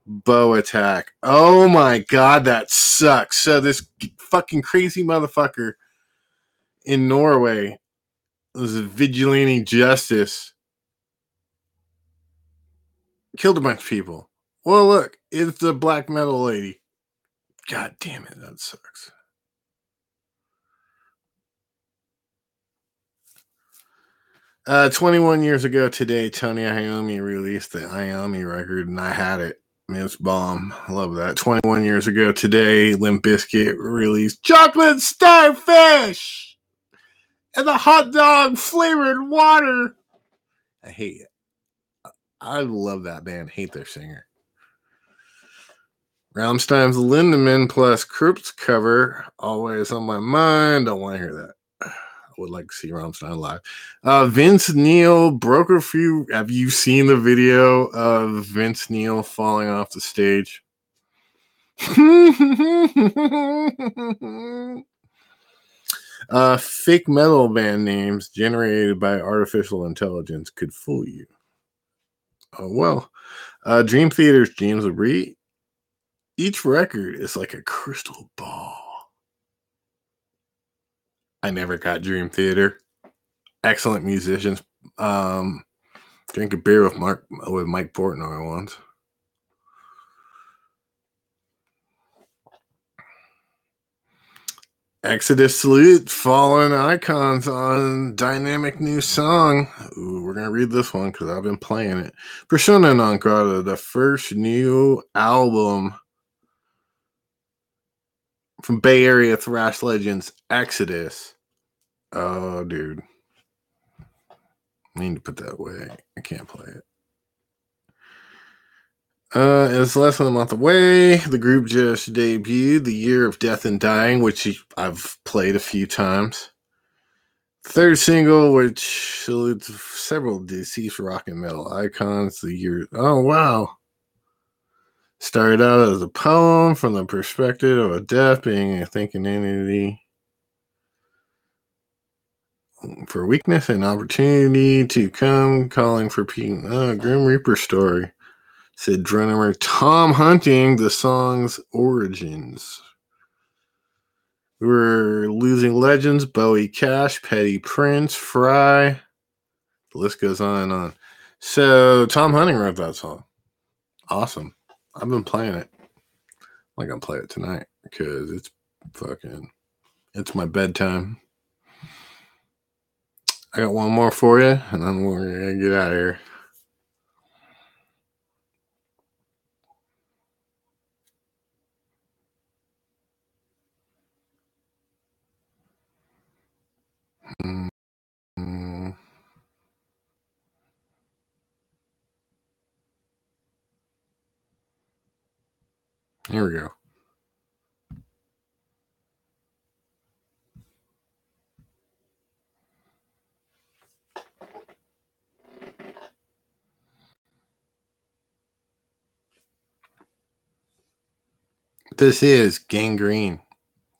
Bow attack. Oh my god, that sucks. So this fucking crazy motherfucker in Norway a vigilante justice. Killed a bunch of people. Well, look, it's the black metal lady. God damn it, that sucks. Uh, 21 years ago today, Tony Iommi released the Iommi record, and I had it. It's bomb. I love that. 21 years ago today, Limp Bizkit released Chocolate Starfish and the hot dog flavored water. I hate it. I love that band. Hate their singer. Rammstein's Lindemann plus Krupps cover, always on my mind. Don't want to hear that. I would like to see Rammstein live. Uh, Vince Neil a few. Have you seen the video of Vince Neil falling off the stage? uh, fake metal band names generated by artificial intelligence could fool you. Oh well. Uh, Dream Theater's James LaBrie. Each record is like a crystal ball. I never got Dream Theater. Excellent musicians. Um, drink a beer with Mark with Mike Portnoy once. Exodus salute fallen icons on dynamic new song. Ooh, we're gonna read this one because I've been playing it. Persona non grata, the first new album from Bay Area thrash legends Exodus. Oh, dude. I need to put that away. I can't play it. Uh, it's less than a month away. The group just debuted The Year of Death and Dying, which I've played a few times. Third single, which salutes several deceased rock and metal icons. The year. Oh, wow. Started out as a poem from the perspective of a death being a thinking entity for weakness and opportunity to come, calling for peace. Oh, Grim Reaper story. Said drummer Tom Hunting, the song's origins. We were losing legends, Bowie Cash, Petty Prince, Frey. The list goes on and on. So Tom Hunting wrote that song. Awesome. I've been playing it. I'm gonna play it tonight because it's fucking it's my bedtime. I got one more for you, and then we're gonna get out of here. Here we go. This is Gangrene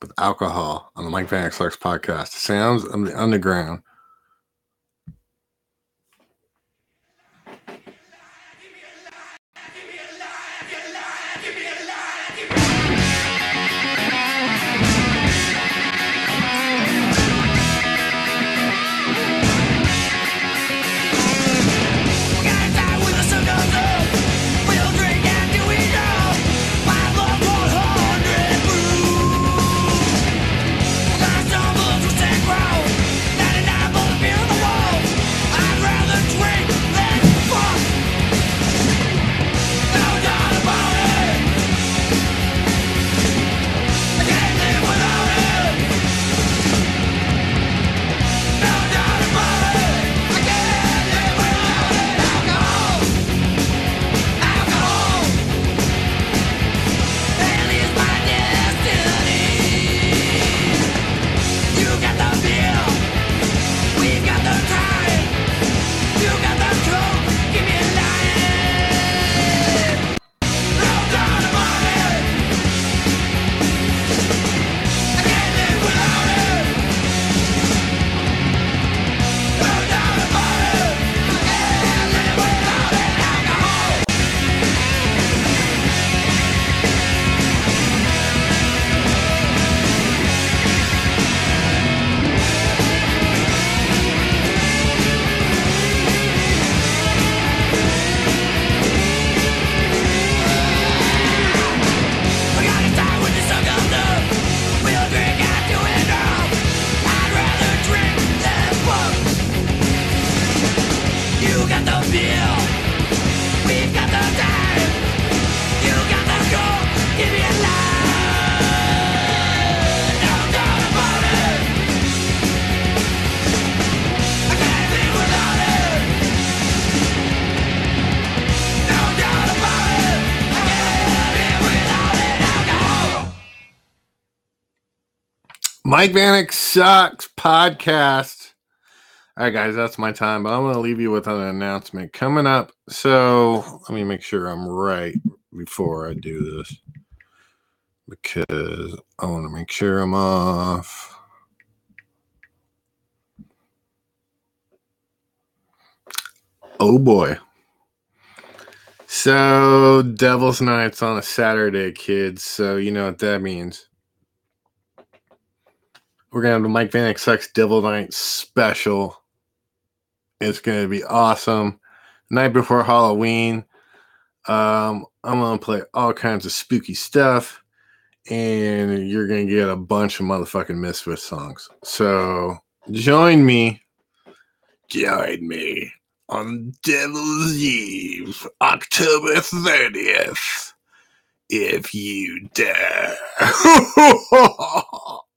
with alcohol on the Mike Vanek's podcast. Sounds of the underground. Mike Vanek sucks podcast. All right, guys, that's my time, but I'm going to leave you with an announcement coming up. So let me make sure I'm right before I do this because I want to make sure I'm off. Oh boy. So, Devil's Night's on a Saturday, kids. So, you know what that means. We're gonna have the Mike Vanek Sucks Devil Night special. It's gonna be awesome. Night before Halloween. Um, I'm gonna play all kinds of spooky stuff, and you're gonna get a bunch of motherfucking Misfit songs. So join me. Join me on Devil's Eve, October 30th. If you dare.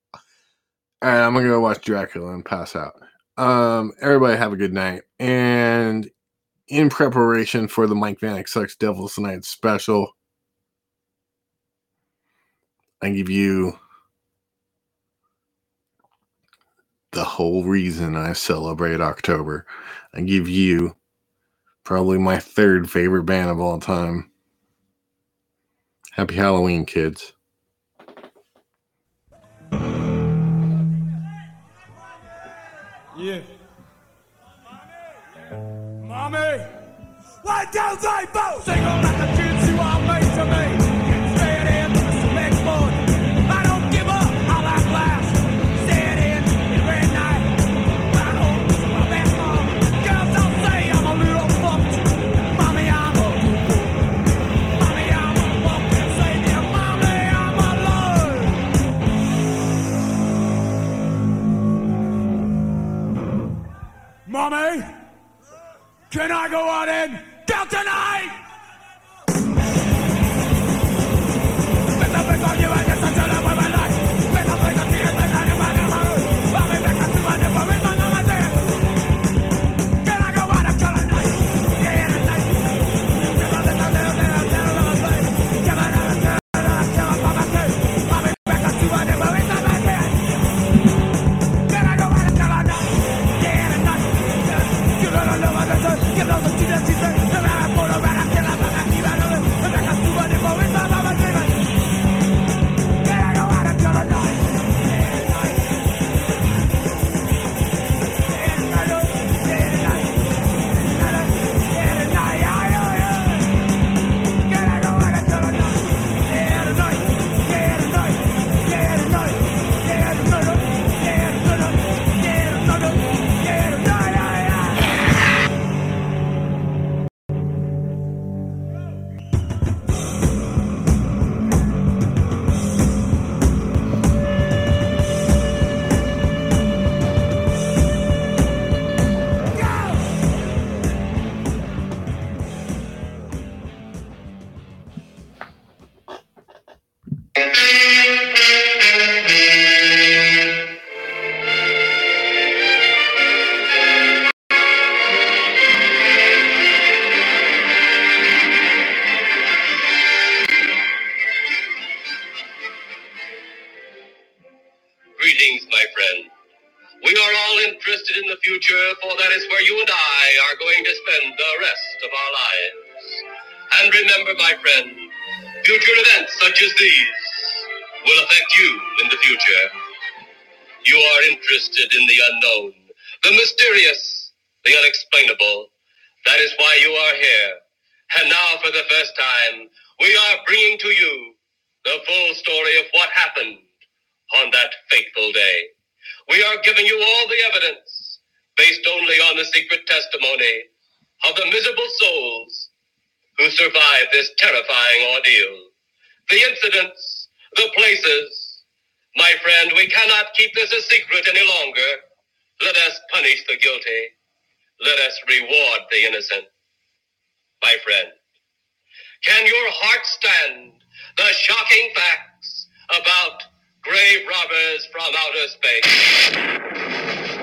All right, I'm gonna go watch Dracula and pass out. Um, everybody have a good night. And in preparation for the Mike Vanek Sucks Devils Night special, I give you the whole reason I celebrate October. I give you probably my third favorite band of all time. Happy Halloween, kids. Yeah. Mommy, why don't they both sing on like the kids you are made to me? Can I go on in? Down tonight! my friend, we cannot keep this a secret any longer. Let us punish the guilty. Let us reward the innocent. My friend, can your heart stand the shocking facts about grave robbers from outer space?